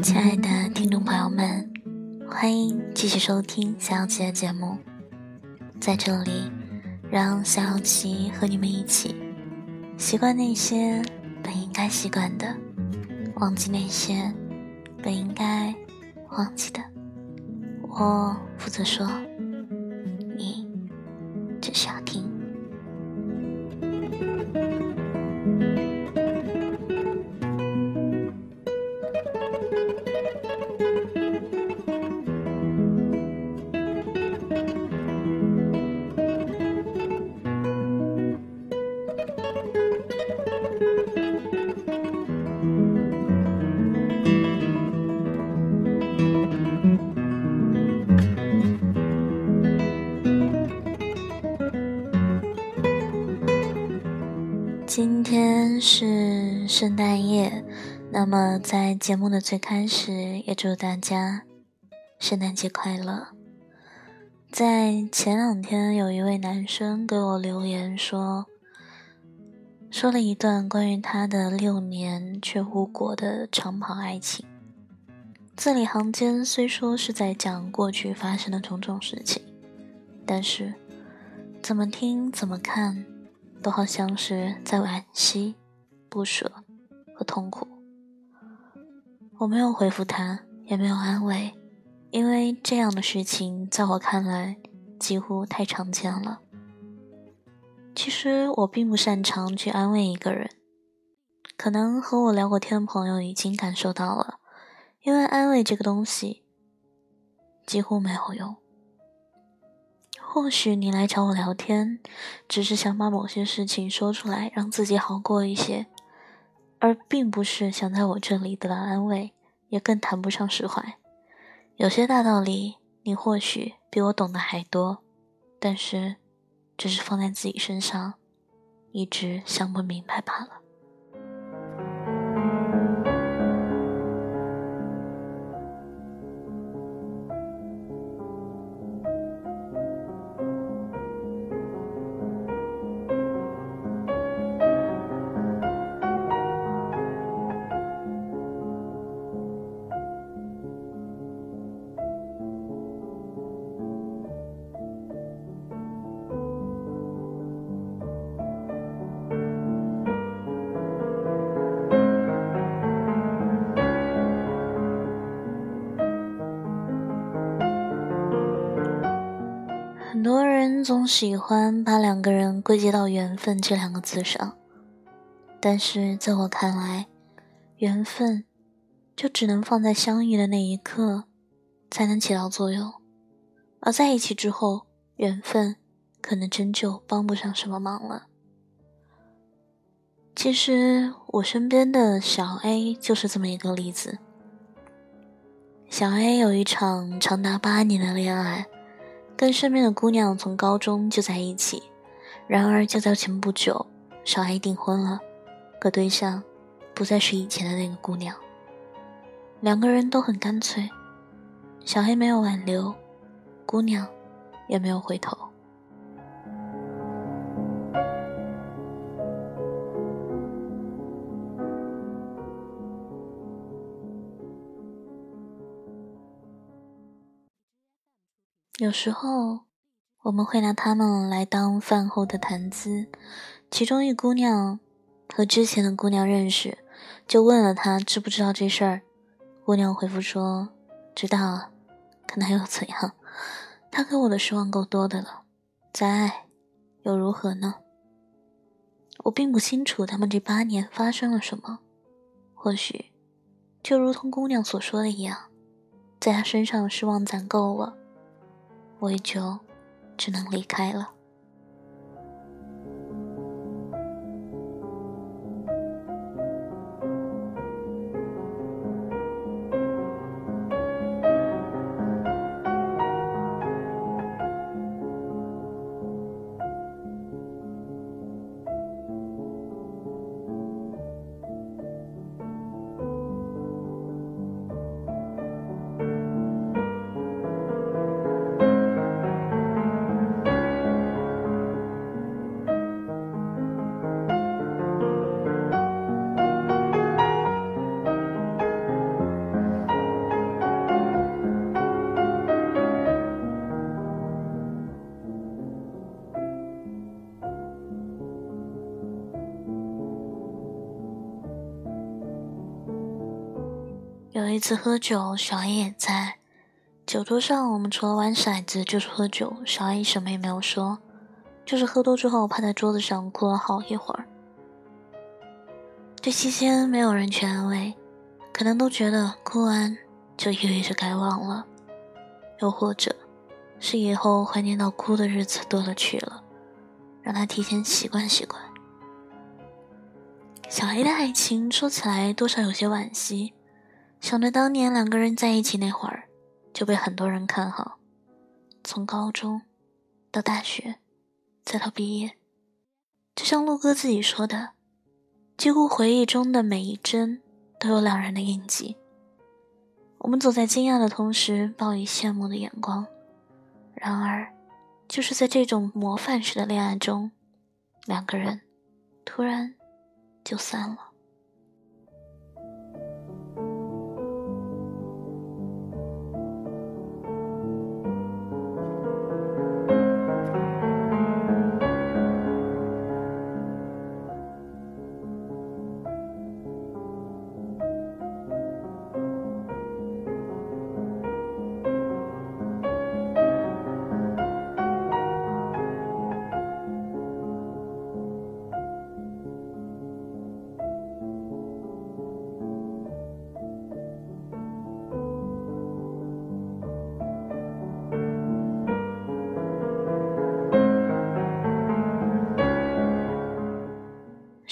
亲爱的听众朋友们，欢迎继续收听小小琪的节目。在这里，让小小琪和你们一起习惯那些本应该习惯的，忘记那些本应该忘记的。我负责说，只需那么在节目的最开始，也祝大家圣诞节快乐。在前两天，有一位男生给我留言说，说了一段关于他的六年却无果的长跑爱情，字里行间虽说是在讲过去发生的种种事情，但是怎么听怎么看。都好像是在惋惜、不舍和痛苦。我没有回复他，也没有安慰，因为这样的事情在我看来几乎太常见了。其实我并不擅长去安慰一个人，可能和我聊过天的朋友已经感受到了，因为安慰这个东西几乎没有用。或许你来找我聊天，只是想把某些事情说出来，让自己好过一些，而并不是想在我这里得到安慰，也更谈不上释怀。有些大道理，你或许比我懂得还多，但是，只是放在自己身上，一直想不明白罢了。总喜欢把两个人归结到缘分这两个字上，但是在我看来，缘分就只能放在相遇的那一刻才能起到作用，而在一起之后，缘分可能真就帮不上什么忙了。其实我身边的小 A 就是这么一个例子。小 A 有一场长达八年的恋爱。跟身边的姑娘从高中就在一起，然而就在前不久，小黑订婚了，可对象不再是以前的那个姑娘。两个人都很干脆，小黑没有挽留，姑娘也没有回头。有时候，我们会拿他们来当饭后的谈资。其中一姑娘和之前的姑娘认识，就问了她知不知道这事儿。姑娘回复说：“知道啊，可那又怎样？他给我的失望够多的了，再爱又如何呢？”我并不清楚他们这八年发生了什么，或许就如同姑娘所说的一样，在他身上失望攒够了。我也就只能离开了。有一次喝酒，小 A 也在。酒桌上，我们除了玩骰子就是喝酒，小 A 什么也没有说，就是喝多之后趴在桌子上哭了好一会儿。这期间没有人去安慰，可能都觉得哭完就意味着该忘了，又或者是以后怀念到哭的日子多了去了，让他提前习惯习惯。小 A 的爱情说起来多少有些惋惜，想着当年两个人在一起那会儿。就被很多人看好，从高中到大学，再到毕业，就像陆哥自己说的，几乎回忆中的每一帧都有两人的印记。我们总在惊讶的同时，报以羡慕的眼光。然而，就是在这种模范式的恋爱中，两个人突然就散了。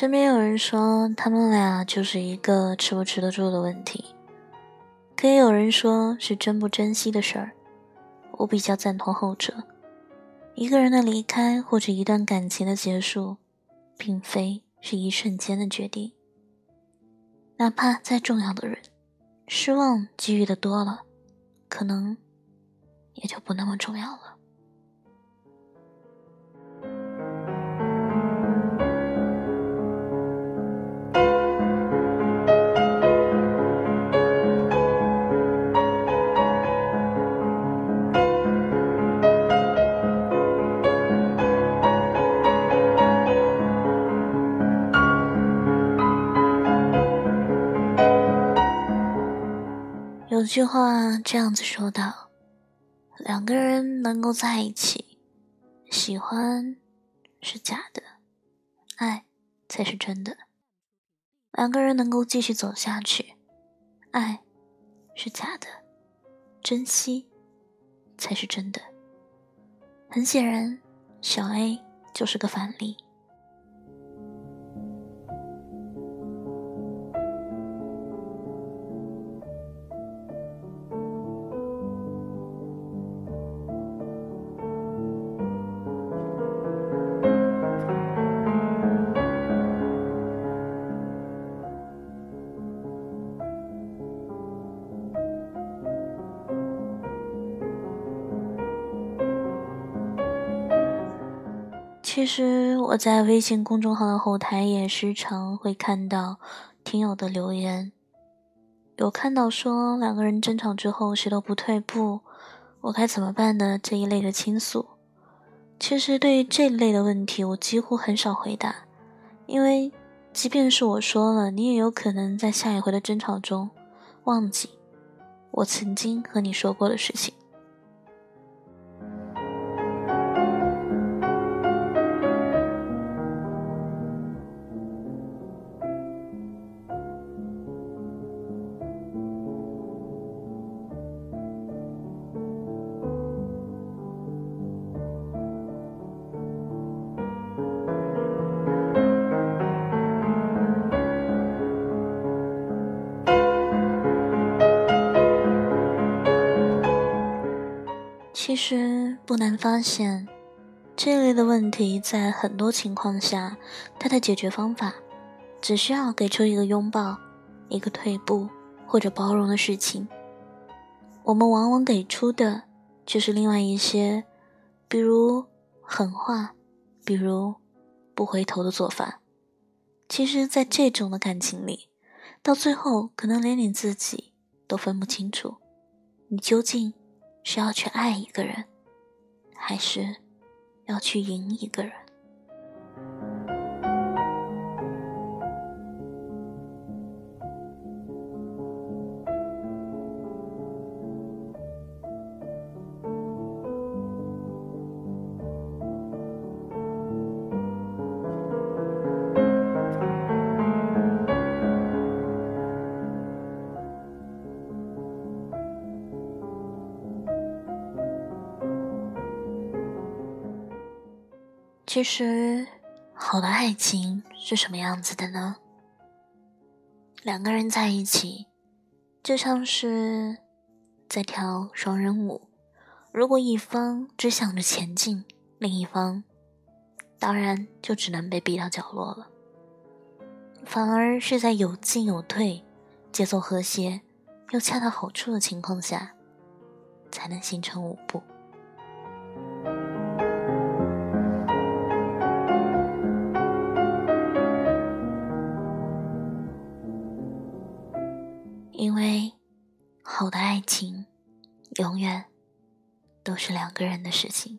身边有人说他们俩就是一个吃不吃得住的问题，可也有人说是珍不珍惜的事儿。我比较赞同后者。一个人的离开或者一段感情的结束，并非是一瞬间的决定。哪怕再重要的人，失望给予的多了，可能也就不那么重要了。句话这样子说道：“两个人能够在一起，喜欢是假的，爱才是真的。两个人能够继续走下去，爱是假的，珍惜才是真的。”很显然，小 A 就是个反例。其实我在微信公众号的后台也时常会看到听友的留言，有看到说两个人争吵之后谁都不退步，我该怎么办呢这一类的倾诉。其实对于这类的问题，我几乎很少回答，因为即便是我说了，你也有可能在下一回的争吵中忘记我曾经和你说过的事情。其实不难发现，这类的问题在很多情况下，它的解决方法只需要给出一个拥抱、一个退步或者包容的事情。我们往往给出的就是另外一些，比如狠话，比如不回头的做法。其实，在这种的感情里，到最后可能连你自己都分不清楚，你究竟。是要去爱一个人，还是要去赢一个人？其实，好的爱情是什么样子的呢？两个人在一起，就像是在跳双人舞。如果一方只想着前进，另一方当然就只能被逼到角落了。反而是在有进有退、节奏和谐又恰到好处的情况下，才能形成舞步。好的爱情，永远都是两个人的事情。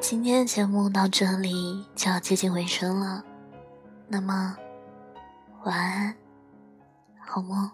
今天的节目到这里就要接近尾声了，那么晚安，好梦。